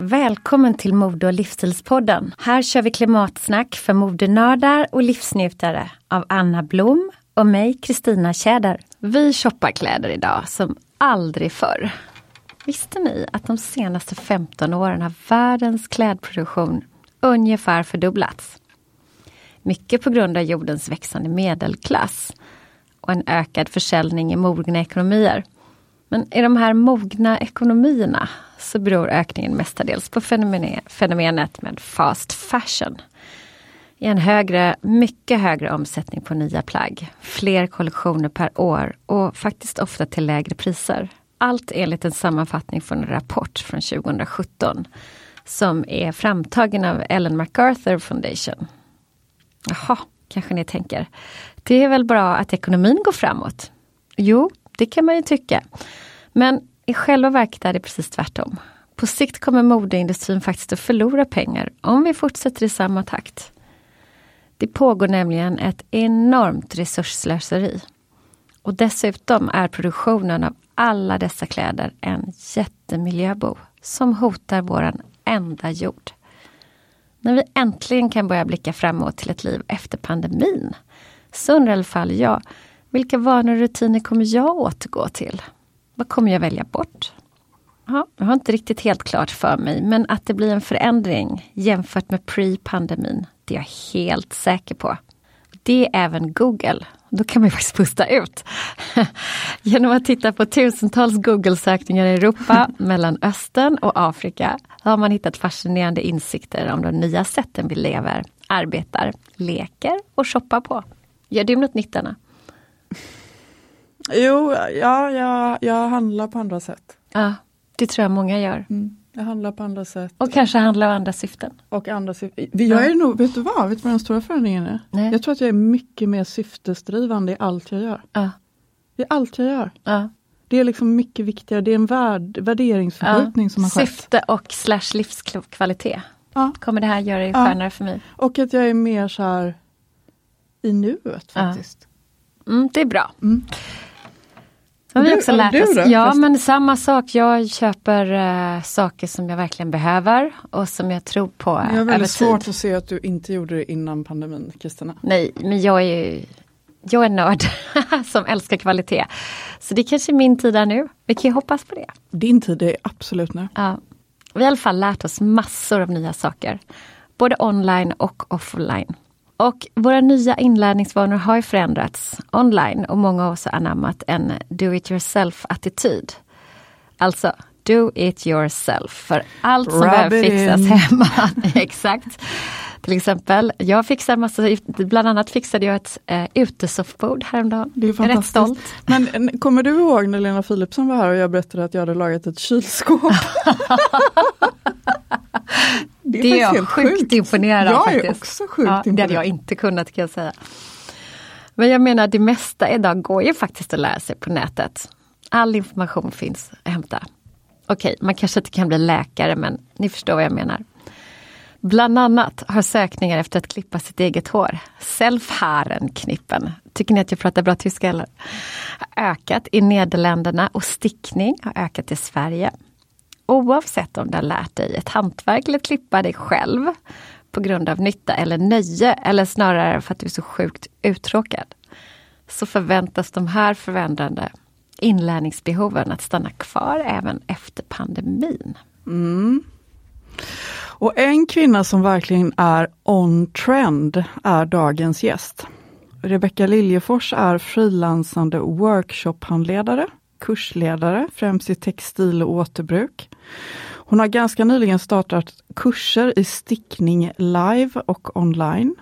Välkommen till Mode och livsstilspodden. Här kör vi klimatsnack för modenördar och livsnjutare av Anna Blom och mig, Kristina Tjäder. Vi shoppar kläder idag som aldrig förr. Visste ni att de senaste 15 åren har världens klädproduktion ungefär fördubblats? Mycket på grund av jordens växande medelklass och en ökad försäljning i mogna ekonomier. Men i de här mogna ekonomierna så beror ökningen mestadels på fenomenet med fast fashion. I en högre, mycket högre omsättning på nya plagg, fler kollektioner per år och faktiskt ofta till lägre priser. Allt enligt en sammanfattning från en rapport från 2017 som är framtagen av Ellen MacArthur Foundation. Jaha, kanske ni tänker. Det är väl bra att ekonomin går framåt? Jo, det kan man ju tycka. Men i själva verket är det precis tvärtom. På sikt kommer modeindustrin faktiskt att förlora pengar om vi fortsätter i samma takt. Det pågår nämligen ett enormt resursslöseri. Och dessutom är produktionen av alla dessa kläder en jättemiljöbov som hotar våran enda jord. När vi äntligen kan börja blicka framåt till ett liv efter pandemin så undrar i alla fall jag, vilka vanor och rutiner kommer jag återgå till? Vad kommer jag välja bort? Ja, jag har inte riktigt helt klart för mig, men att det blir en förändring jämfört med pre-pandemin, är jag helt säker på. Det är även Google. Då kan man ju faktiskt pusta ut. Genom att titta på tusentals Google-sökningar i Europa, Mellanöstern och Afrika har man hittat fascinerande insikter om de nya sätten vi lever, arbetar, leker och shoppar på. Gör du något nytt Anna? Jo, ja, jag, jag handlar på andra sätt. Ja, det tror jag många gör. Mm. Jag handlar på andra sätt. Och kanske handlar av andra syften. Och andra syften. Jag är nog, vet du vad, vet du vad den stora förändringen är? Nej. Jag tror att jag är mycket mer syftesdrivande i allt jag gör. Ja. I allt jag gör. Ja. Det är liksom mycket viktigare, det är en värd, värderingsförskjutning som har skett. Syfte och slash livskvalitet. Ja. Kommer det här göra det Ja. skönare för mig? Och att jag är mer så här i nuet faktiskt. Mm, det är bra. Mm. Har vi också lärt oss. Ja, men samma sak. Jag köper eh, saker som jag verkligen behöver och som jag tror på Jag har väldigt svårt att se att du inte gjorde det innan pandemin, Kristina. Nej, men jag är ju jag är nörd som älskar kvalitet. Så det kanske är min tid är nu. Vi kan ju hoppas på det. Din tid är absolut nu. Ja. Vi har i alla fall lärt oss massor av nya saker. Både online och offline. Och våra nya inlärningsvanor har förändrats online och många av oss har anammat en do it yourself-attityd. Alltså, do it yourself. För allt som Rub behöver fixas in. hemma. Exakt. Till exempel, jag fixar massa, bland annat fixade jag ett eh, utesoffbord häromdagen. Det är Jag är rätt stolt. Men kommer du ihåg när Lena Philipsson var här och jag berättade att jag hade lagat ett kylskåp? det Det är jag faktiskt sjukt imponerad Jag är faktiskt. också sjukt ja, Det hade imponerad. jag inte kunnat kan jag säga. Men jag menar det mesta idag går ju faktiskt att lära sig på nätet. All information finns att hämta. Okej, man kanske inte kan bli läkare men ni förstår vad jag menar. Bland annat har sökningar efter att klippa sitt eget hår, self-haren-knippen, tycker ni att jag pratar bra tyska eller? Har ökat i Nederländerna och stickning har ökat i Sverige. Oavsett om du har lärt dig ett hantverk eller klippa dig själv på grund av nytta eller nöje eller snarare för att du är så sjukt uttråkad. Så förväntas de här förvändande inlärningsbehoven att stanna kvar även efter pandemin. Mm. Och en kvinna som verkligen är on trend är dagens gäst. Rebecka Liljefors är frilansande workshophandledare, kursledare, främst i textil och återbruk. Hon har ganska nyligen startat kurser i stickning live och online.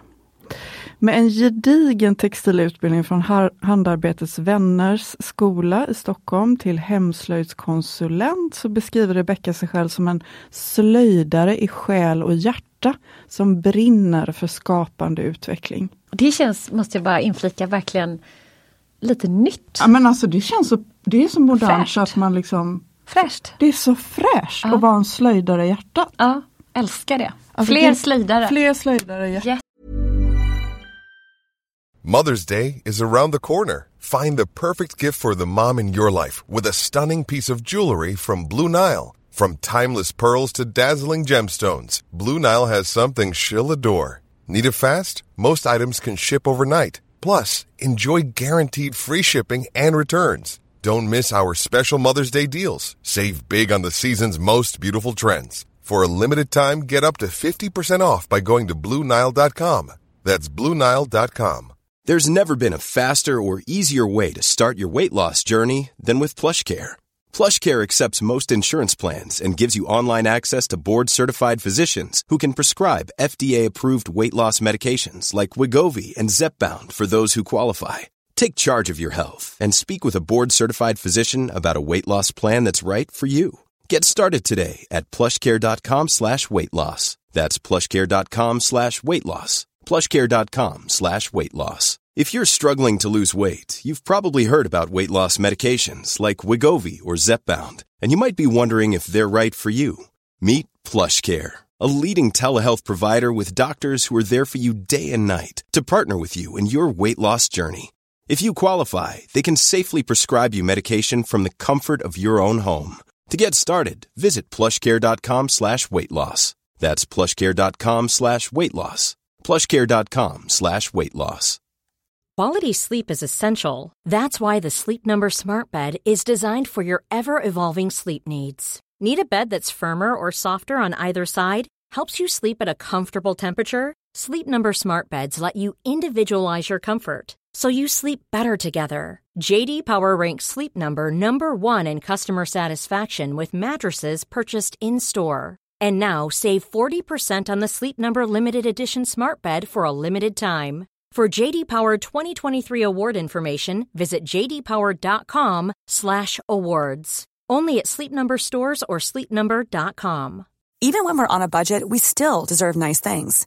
Med en gedigen textilutbildning från Handarbetets vänners skola i Stockholm till hemslöjdskonsulent så beskriver Rebecka sig själv som en slöjdare i själ och hjärta som brinner för skapande utveckling. Det känns, måste jag bara inflika, verkligen lite nytt. Ja men alltså det känns så, det är så modernt Fräscht. så att man liksom Fräscht. Det är så fräscht att vara en slöjdare i hjärtat. Ja, älskar det. Alltså, Fler det- slöjdare. Fler slöjdare i hjärtat. Mother's Day is around the corner. Find the perfect gift for the mom in your life with a stunning piece of jewelry from Blue Nile. From timeless pearls to dazzling gemstones, Blue Nile has something she'll adore. Need it fast? Most items can ship overnight. Plus, enjoy guaranteed free shipping and returns. Don't miss our special Mother's Day deals. Save big on the season's most beautiful trends. For a limited time, get up to 50% off by going to BlueNile.com. That's BlueNile.com. There's never been a faster or easier way to start your weight loss journey than with PlushCare. PlushCare accepts most insurance plans and gives you online access to board-certified physicians who can prescribe FDA-approved weight loss medications like Wigovi and Zepbound for those who qualify. Take charge of your health and speak with a board-certified physician about a weight loss plan that's right for you. Get started today at plushcare.com slash weight loss. That's plushcare.com slash weight loss. plushcare.com slash weight loss. If you're struggling to lose weight, you've probably heard about weight loss medications like Wigovi or Zepbound, and you might be wondering if they're right for you. Meet PlushCare, a leading telehealth provider with doctors who are there for you day and night to partner with you in your weight loss journey. If you qualify, they can safely prescribe you medication from the comfort of your own home. To get started, visit plushcare.com slash weight loss. That's plushcare.com slash weight loss. plushcare.com slash weight loss. Quality sleep is essential. That's why the Sleep Number Smart Bed is designed for your ever evolving sleep needs. Need a bed that's firmer or softer on either side? Helps you sleep at a comfortable temperature? Sleep Number Smart Beds let you individualize your comfort so you sleep better together. JD Power ranks Sleep Number number 1 in customer satisfaction with mattresses purchased in-store. And now save 40% on the Sleep Number limited edition Smart Bed for a limited time. For JD Power 2023 award information, visit jdpower.com/awards. Only at Sleep Number stores or sleepnumber.com. Even when we're on a budget, we still deserve nice things.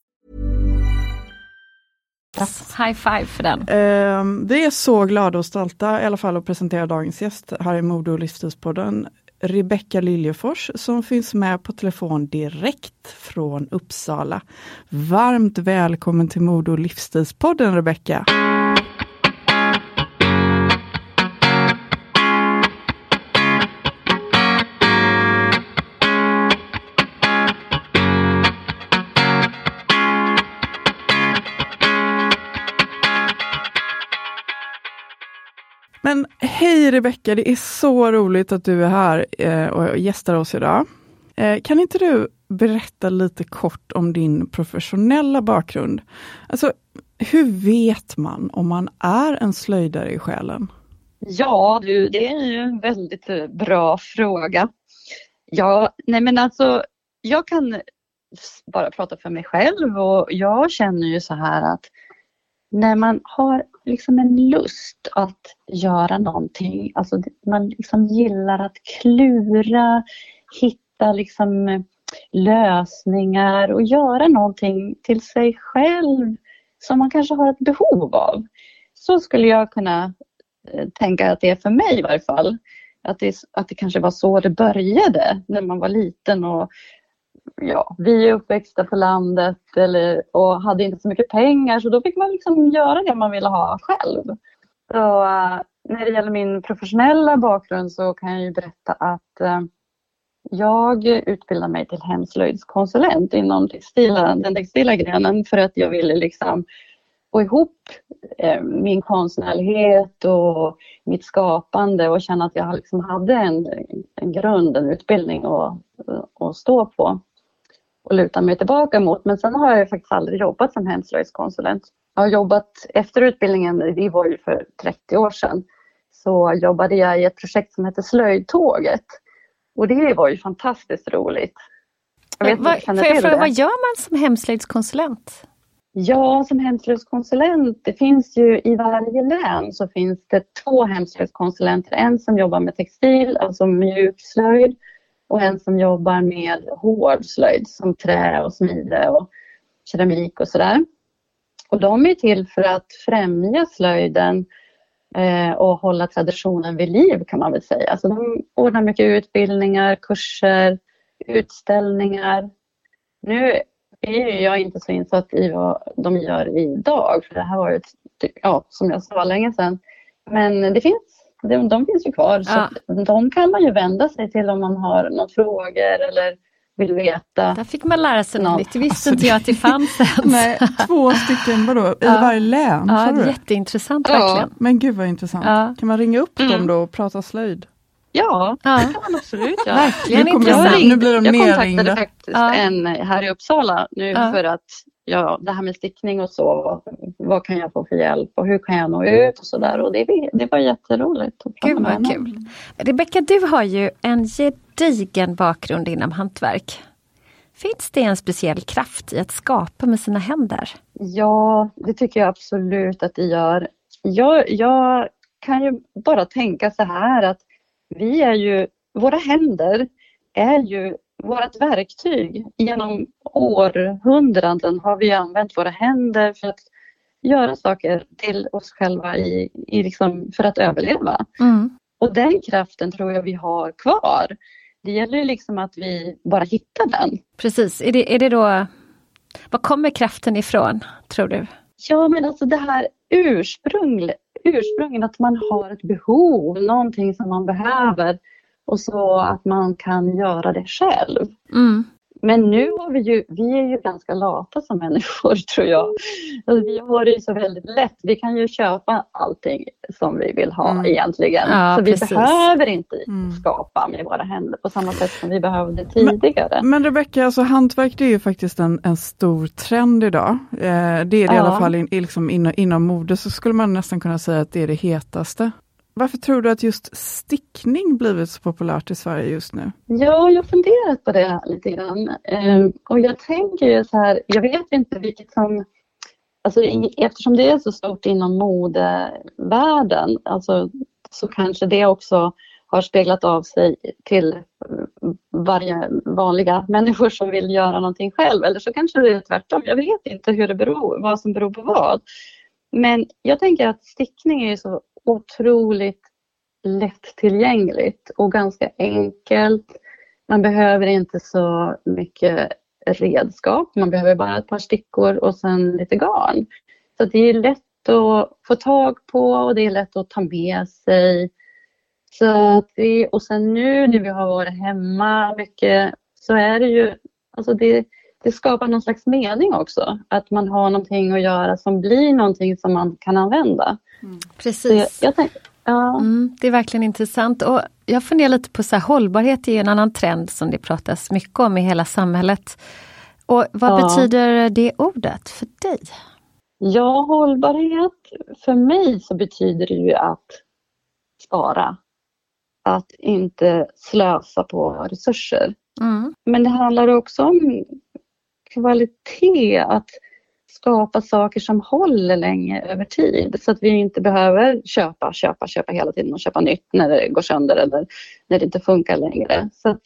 High five för den. Eh, vi är så glada och stolta i alla fall att presentera dagens gäst här i Mode och livsstilspodden. Rebecka Liljefors som finns med på telefon direkt från Uppsala. Varmt välkommen till Mode och livsstilspodden Rebecka! Men hej Rebecka, det är så roligt att du är här eh, och gästar oss idag. Eh, kan inte du berätta lite kort om din professionella bakgrund? Alltså, hur vet man om man är en slöjdare i själen? Ja du, det är ju en väldigt eh, bra fråga. Ja, nej men alltså, jag kan bara prata för mig själv och jag känner ju så här att när man har liksom en lust att göra någonting, alltså man liksom gillar att klura, hitta liksom eh, lösningar och göra någonting till sig själv som man kanske har ett behov av. Så skulle jag kunna eh, tänka att det är för mig i varje fall. Att det, att det kanske var så det började när man var liten och ja, vi är uppväxta på landet eller, och hade inte så mycket pengar så då fick man liksom göra det man ville ha själv. Så, eh, när det gäller min professionella bakgrund så kan jag ju berätta att eh, jag utbildade mig till hemslöjdskonsulent inom textila, den textila grenen för att jag ville liksom få ihop eh, min konstnärlighet och mitt skapande och känna att jag liksom hade en, en grund, en utbildning att, att stå på och luta mig tillbaka mot. Men sen har jag faktiskt aldrig jobbat som hemslöjdskonsulent. Jag har jobbat efter utbildningen, det var ju för 30 år sedan, så jobbade jag i ett projekt som heter Slöjdtåget. Och det var ju fantastiskt roligt. Jag vet, vad, får jag fråga, vad gör man som hemslöjdskonsulent? Ja, som hemslöjdskonsulent, det finns ju i varje län så finns det två hemslöjdskonsulenter. En som jobbar med textil, alltså mjukslöjd och en som jobbar med hård slöjd som trä och smide och keramik och sådär. Och de är till för att främja slöjden eh, och hålla traditionen vid liv kan man väl säga. Så de ordnar mycket utbildningar, kurser, utställningar. Nu är jag inte så insatt i vad de gör idag, för det här var ju, ja, som jag sa, länge sedan. Men det finns de, de finns ju kvar. Ja. Så de kan man ju vända sig till om man har några frågor eller vill veta. Där fick man lära sig något nytt. Det visste alltså, inte jag att det fanns ens. Nej, två stycken, vadå, i ja. varje län? Ja, det är jätteintressant ja. verkligen. Men gud vad intressant. Ja. Kan man ringa upp mm. dem då och prata slöjd? Ja, ja, det kan man absolut göra. Verkligen nu intressant. Jag, nu blir de jag kontaktade faktiskt en här i Uppsala nu för att ja, det här med stickning och så, vad kan jag få för hjälp och hur kan jag nå ut och sådär. Och det, det var jätteroligt. Gud vad kul. Rebecka, du har ju en gedigen bakgrund inom hantverk. Finns det en speciell kraft i att skapa med sina händer? Ja, det tycker jag absolut att det gör. Jag, jag kan ju bara tänka så här att vi är ju, våra händer är ju vårt verktyg. Genom århundraden har vi använt våra händer för att göra saker till oss själva i, i liksom för att överleva. Mm. Och den kraften tror jag vi har kvar. Det gäller liksom att vi bara hittar den. Precis, är det, är det då, var kommer kraften ifrån tror du? Ja men alltså det här ursprung, ursprunget att man har ett behov, någonting som man behöver och så att man kan göra det själv. Mm. Men nu har vi ju, vi är ju ganska lata som människor tror jag. Alltså, vi har det ju så väldigt lätt. Vi kan ju köpa allting som vi vill ha mm. egentligen. Ja, så vi precis. behöver inte mm. skapa med våra händer på samma sätt som vi behövde tidigare. Men, men Rebecka, alltså hantverk det är ju faktiskt en, en stor trend idag. Eh, det är det ja. i alla fall in, liksom inom, inom mode så skulle man nästan kunna säga att det är det hetaste. Varför tror du att just stickning blivit så populärt i Sverige just nu? Ja, jag har funderat på det lite grann. Ehm, och jag tänker ju så här, jag vet inte vilket som... Alltså, eftersom det är så stort inom modevärlden alltså, så kanske det också har speglat av sig till eh, varje vanliga människor som vill göra någonting själv. Eller så kanske det är tvärtom. Jag vet inte hur det beror, vad som beror på vad. Men jag tänker att stickning är så otroligt lättillgängligt och ganska enkelt. Man behöver inte så mycket redskap. Man behöver bara ett par stickor och sen lite garn. Så det är lätt att få tag på och det är lätt att ta med sig. Så att vi, och sen nu när vi har varit hemma mycket så är det ju, alltså det, det skapar någon slags mening också. Att man har någonting att göra som blir någonting som man kan använda. Mm. Precis. Jag, jag tänk, ja. Mm, det är verkligen intressant. Och jag funderar lite på så här, hållbarhet är en annan trend som det pratas mycket om i hela samhället. Och vad ja. betyder det ordet för dig? Ja, hållbarhet för mig så betyder det ju att spara. Att inte slösa på resurser. Mm. Men det handlar också om kvalitet, att skapa saker som håller länge över tid så att vi inte behöver köpa, köpa, köpa hela tiden och köpa nytt när det går sönder eller när det inte funkar längre. Så att,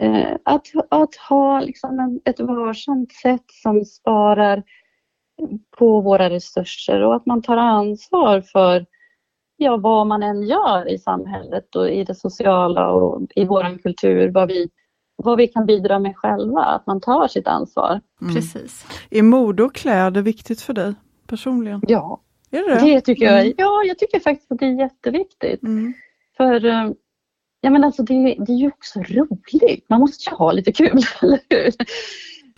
eh, att, att, ha liksom en, ett varsamt sätt som sparar på våra resurser och att man tar ansvar för ja, vad man än gör i samhället och i det sociala och i vår kultur, vad vi vad vi kan bidra med själva, att man tar sitt ansvar. Mm. Precis. Är mode och kläder viktigt för dig personligen? Ja, är det? det tycker jag. Mm. Ja, jag tycker faktiskt att det är jätteviktigt. Mm. För eh, ja, men alltså det, det är ju också roligt. Man måste ju ha lite kul, eller hur?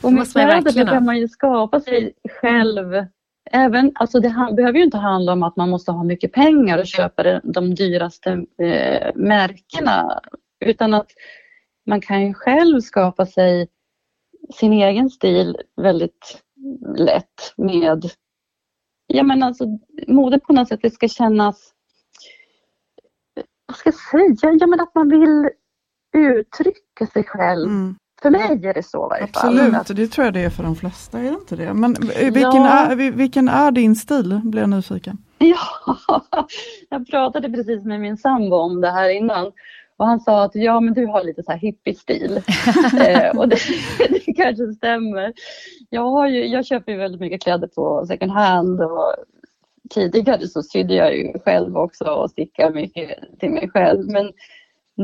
Och med kläder kan man ju skapa sig själv. Även, alltså det behöver ju inte handla om att man måste ha mycket pengar och köpa de dyraste eh, märkena. Utan att man kan ju själv skapa sig sin egen stil väldigt lätt med, ja men alltså mode på något sätt, det ska kännas, vad ska jag säga, ja men att man vill uttrycka sig själv. Mm. För mig är det så i varje fall. Absolut, det tror jag det är för de flesta, är det inte det? Men vilken, ja. är, vilken är din stil, blir jag nyfiken. Ja, jag pratade precis med min sambo om det här innan och han sa att ja, men du har lite så här hippie-stil. eh, och det, det, kanske stämmer. Jag, har ju, jag köper ju väldigt mycket kläder på second hand och tidigare så sydde jag ju själv också och stickade mycket till mig själv. Men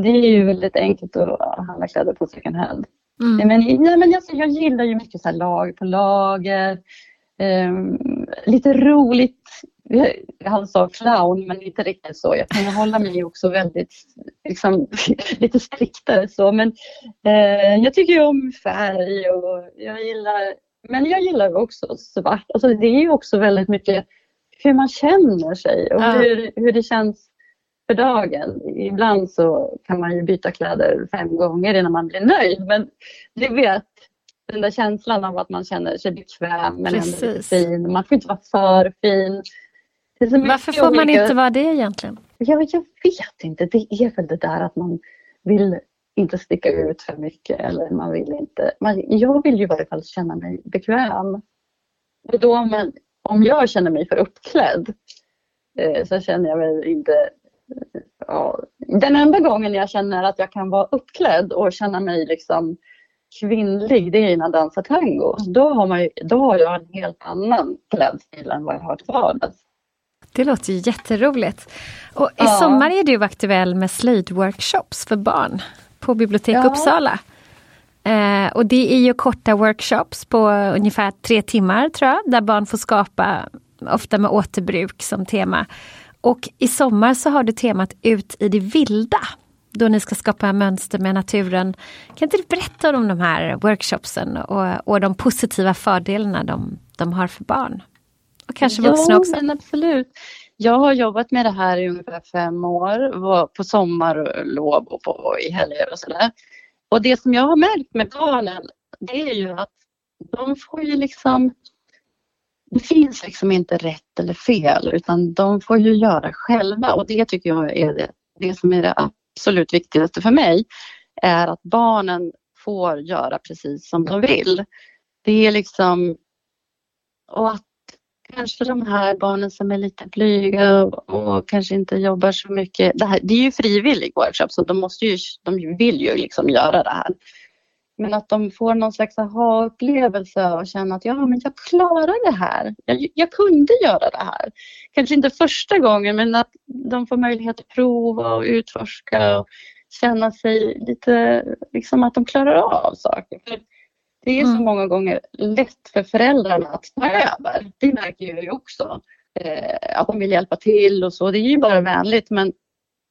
det är ju väldigt enkelt att handla kläder på second hand. Mm. Men, ja, men jag, jag gillar ju mycket så här lager på lager. Eh, lite roligt han sa clown, men inte riktigt så. Jag kan hålla mig också väldigt, liksom, lite striktare så. Men eh, jag tycker om färg och jag gillar, men jag gillar också svart. Alltså, det är ju också väldigt mycket hur man känner sig och ja. hur, hur det känns för dagen. Ibland så kan man ju byta kläder fem gånger innan man blir nöjd, men det vet den där känslan av att man känner sig bekväm men Precis. ändå fin. Man får inte vara för fin. Varför får man inte vara det egentligen? Jag, jag vet inte. Det är väl det där att man vill inte sticka ut för mycket eller man vill inte. Man, jag vill ju i varje fall känna mig bekväm. Och då, men, om jag känner mig för uppklädd eh, så känner jag väl inte ja, den enda gången jag känner att jag kan vara uppklädd och känna mig liksom kvinnlig, det är när jag dansar tango. Då har, man ju, då har jag en helt annan klädstil än vad jag har till vardags. Det låter ju jätteroligt. Och ja. i sommar är du aktuell med slöjdworkshops för barn på Bibliotek ja. Uppsala. Eh, och det är ju korta workshops på ungefär tre timmar tror jag, där barn får skapa, ofta med återbruk som tema. Och i sommar så har du temat Ut i det vilda, då ni ska skapa mönster med naturen. Kan inte du berätta om de här workshopsen och, och de positiva fördelarna de, de har för barn? Och kanske vuxna också? Men absolut. Jag har jobbat med det här i ungefär fem år, på sommarlov och på, i helger och sådär. Och det som jag har märkt med barnen, det är ju att de får ju liksom det finns liksom inte rätt eller fel utan de får ju göra själva och det tycker jag är det, det som är det absolut viktigaste för mig är att barnen får göra precis som de vill. Det är liksom och att kanske de här barnen som är lite blyga och, kanske inte jobbar så mycket. Det, här, det är ju frivillig workshop så de, måste ju, de vill ju liksom göra det här. Men att de får någon slags aha-upplevelse och känna att ja, men jag klarar det här. Jag, jag, kunde göra det här. Kanske inte första gången, men att de får möjlighet att prova och utforska och känna sig lite, liksom att de klarar av saker. För det är så mm. många gånger lätt för föräldrarna att ta över. Det märker jag också. Eh, att de vill hjälpa till och så. Det är ju bara vänligt men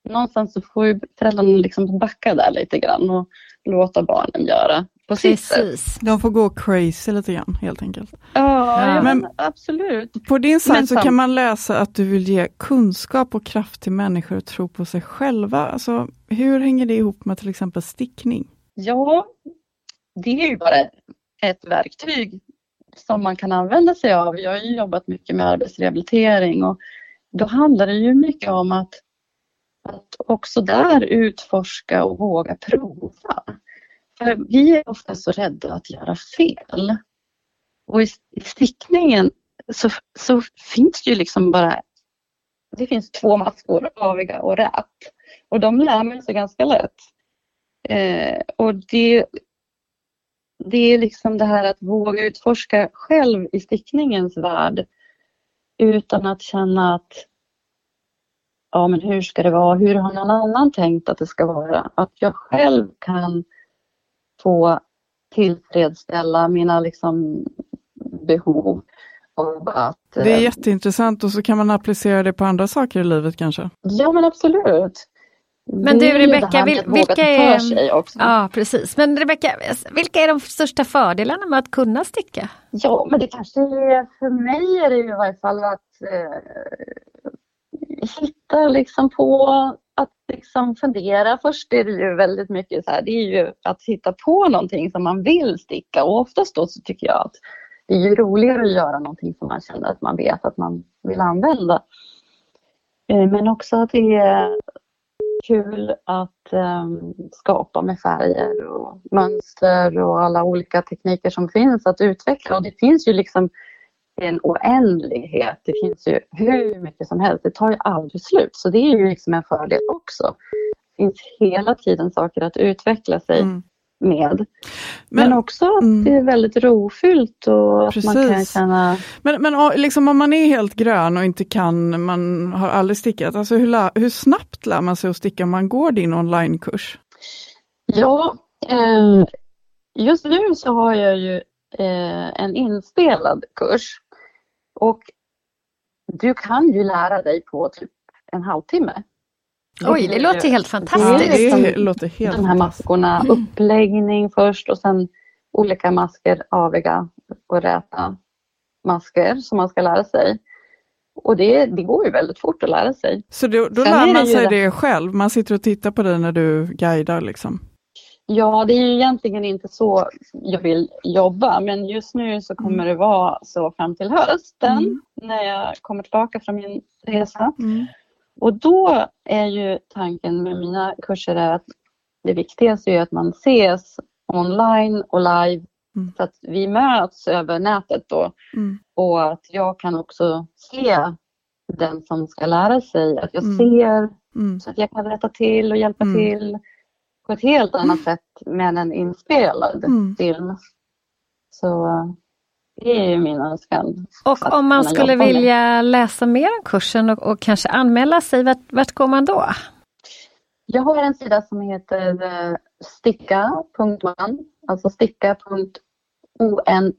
någonstans så får ju föräldrarna liksom backa där lite grann och låta barnen göra på sitt sätt. De får gå crazy lite grann helt enkelt. Ja, ja men, absolut. På din sajt så kan man läsa att du vill ge kunskap och kraft till människor att tro på sig själva. Alltså, hur hänger det ihop med till exempel stickning? Ja, det är ju bara ett verktyg som man kan använda sig av. Jag har ju jobbat mycket med arbetsrehabilitering och då handlar det ju mycket om att, att också där utforska och våga prova. För vi är ofta så rädda att göra fel. Och i, stickningen så, så finns det ju liksom bara det finns två maskor, aviga och rät. Och de lär man sig ganska lätt. Eh, och det det är liksom det här att våga utforska själv i stickningens värld utan att känna att ja men hur ska det vara, hur har någon annan tänkt att det ska vara? Att jag själv kan få tillfredsställa mina liksom behov. Att, det är eh, jätteintressant och så kan man applicera det på andra saker i livet kanske? Ja men absolut. Men du Rebecka, vil, vilka är... Ja, precis. Men Rebecka, vilka är de största fördelarna med att kunna sticka? Ja, men det kanske är, för mig är det i varje fall att eh, hitta liksom på att liksom fundera. Först är det ju väldigt mycket så här, det är ju att hitta på någonting som man vill sticka och oftast då så tycker jag att det är ju roligare att göra någonting som man känner att man vet att man vill använda. Eh, men också att det är kul att um, skapa med färger och mönster och alla olika tekniker som finns att utveckla. Och det finns ju liksom en oändlighet. Det finns ju hur mycket som helst. Det tar ju aldrig slut. Så det är ju liksom en fördel också. Det finns hela tiden saker att utveckla sig. Mm med. Men, men också att mm. det är väldigt rofyllt och Precis. man kan känna... Men, men liksom om man är helt grön och inte kan, man har aldrig stickat, alltså hur, hur snabbt lär man sig att sticka om man går din onlinekurs? Ja, eh, just nu så har jag ju eh, en inspelad kurs och du kan ju lära dig på typ en halvtimme. Oj, det låter helt fantastiskt. Det, liksom det låter helt de här maskorna, mm. uppläggning först och sen olika masker, aviga och räta masker som man ska lära sig. Och det, det går ju väldigt fort att lära sig. Så då, då lär man sig det, det själv? Man sitter och tittar på dig när du guidar liksom? Ja, det är ju egentligen inte så jag vill jobba, men just nu så kommer mm. det vara så fram till hösten mm. när jag kommer tillbaka från min resa. Mm. Och då är ju tanken med mina kurser att det viktigaste är att man ses online och live mm. så att vi möts över nätet då. Mm. Och att jag kan också se den som ska lära sig, att jag mm. ser mm. så att jag kan rätta till och hjälpa mm. till på ett helt annat sätt med en inspelad mm. film. Så det är min önskan. Och om man skulle vilja läsa mer om kursen och, och kanske anmäla sig, vart, vart, går man då? Jag har en sida som heter eh, sticka.one, alltså sticka.one.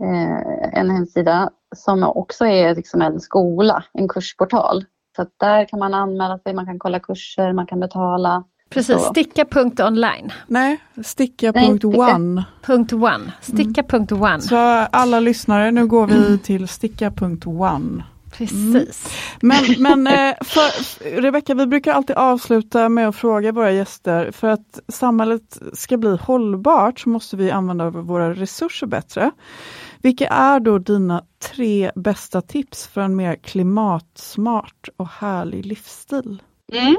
Eh, en hemsida som också är liksom en skola, en kursportal. Så där kan man anmäla sig, man kan kolla kurser, man kan betala. Precis, sticka.online. Nej, sticka.one. One. Sticka.one. Så alla lyssnare, nu går vi till sticka.one. Precis. Mm. Men, men eh, för, Rebecka, vi brukar alltid avsluta med att fråga våra gäster, för att samhället ska bli hållbart så måste vi använda våra resurser bättre. Vilka är då dina tre bästa tips för en mer klimatsmart och härlig livsstil? Mm.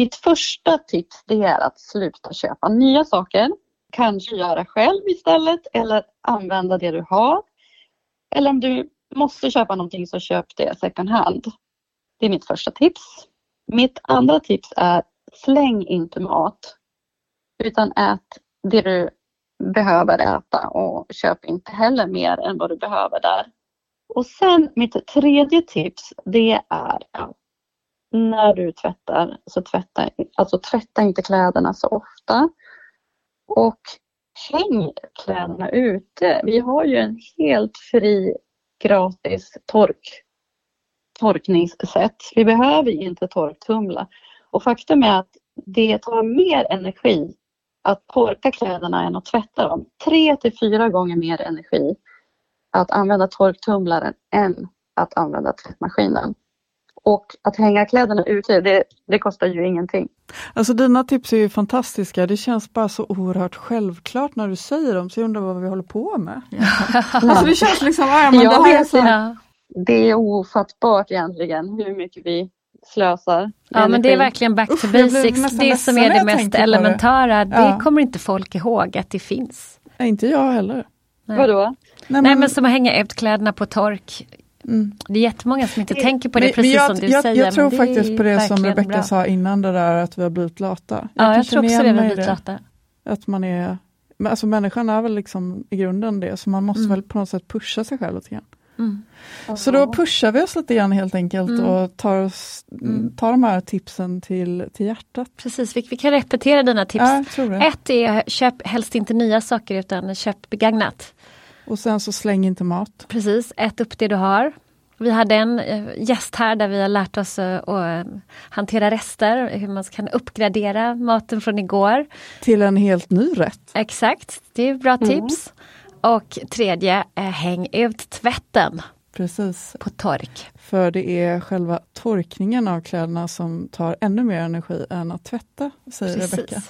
Mitt första tips det är att sluta köpa nya saker. Kanske göra själv istället eller använda det du har. Eller om du måste köpa någonting så köp det second hand. Det är mitt första tips. Mitt andra tips är släng inte mat. Utan ät det du behöver äta och köp inte heller mer än vad du behöver där. Och sen mitt tredje tips det är att när du tvättar så tvätta, alltså tvätta inte kläderna så ofta. Och häng kläderna ute. Vi har ju en helt fri gratis tork, torkningssätt. Vi behöver inte torktumla. Och faktum är att det tar mer energi att torka kläderna än att tvätta dem. Tre till fyra gånger mer energi att använda torktumlaren än att använda tvättmaskinen. Och att hänga kläderna ute, det, det kostar ju ingenting. Alltså dina tips är ju fantastiska. Det känns bara så oerhört självklart när du säger dem, så jag undrar vad vi håller på med. alltså det känns liksom, ja, men jag det här är så... inte. Det är ofattbart egentligen hur mycket vi slösar. Ja men det är verkligen back to basics. Det som är det mest elementära, det Ja. kommer inte folk ihåg att det finns. Nej, inte jag heller. Vadå? Nej, Nej men som att hänga ut kläderna på tork. Mm. Det är jättemånga som inte tänker på det Men- precis men jag, som du jag, säger. Jag tror det faktiskt på det som Rebecka bra. sa innan det där att vi har blivit lata. Ja, jag tror också det, vi har blivit det. lata. Att man är, alltså människan är väl liksom i grunden det, så man måste Mm. väl på något sätt pusha sig själv lite grann. Mm. Så då pushar vi oss lite grann helt enkelt Mm. och tar, oss, tar de här tipsen till, till hjärtat. Precis, vi, vi kan repetera dina tips. Ja, det. Ett är köp helst inte nya saker utan köp begagnat. Och sen så släng inte mat. Precis, ät upp det du har. Vi hade en eh, gäst här där vi har lärt oss eh, att eh, hantera rester, hur man kan uppgradera maten från igår. Till en helt ny rätt. Exakt, det är bra Mm. tips. Och tredje, häng ut tvätten Precis. på tork. För det är själva torkningen av kläderna som tar ännu mer energi än att tvätta, säger Precis. Rebecka.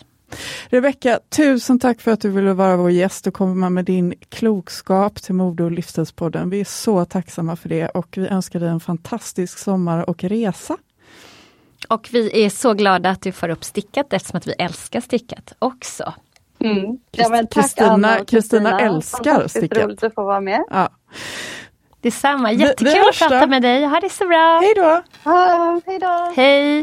Rebecka, tusen tack för att du ville vara vår gäst och komma med din klokskap till Mode och livsstilspodden. Vi är så tacksamma för det och vi önskar dig en fantastisk sommar och resa. Och vi är så glada att du får upp stickat eftersom att vi älskar stickat också. Mm. Ja, Kristina- älskar stickat. roligt att få vara med. Ja. Detsamma, jättekul vi att prata med dig. Ha det så bra! Hej då! Ja, hej då! Hej!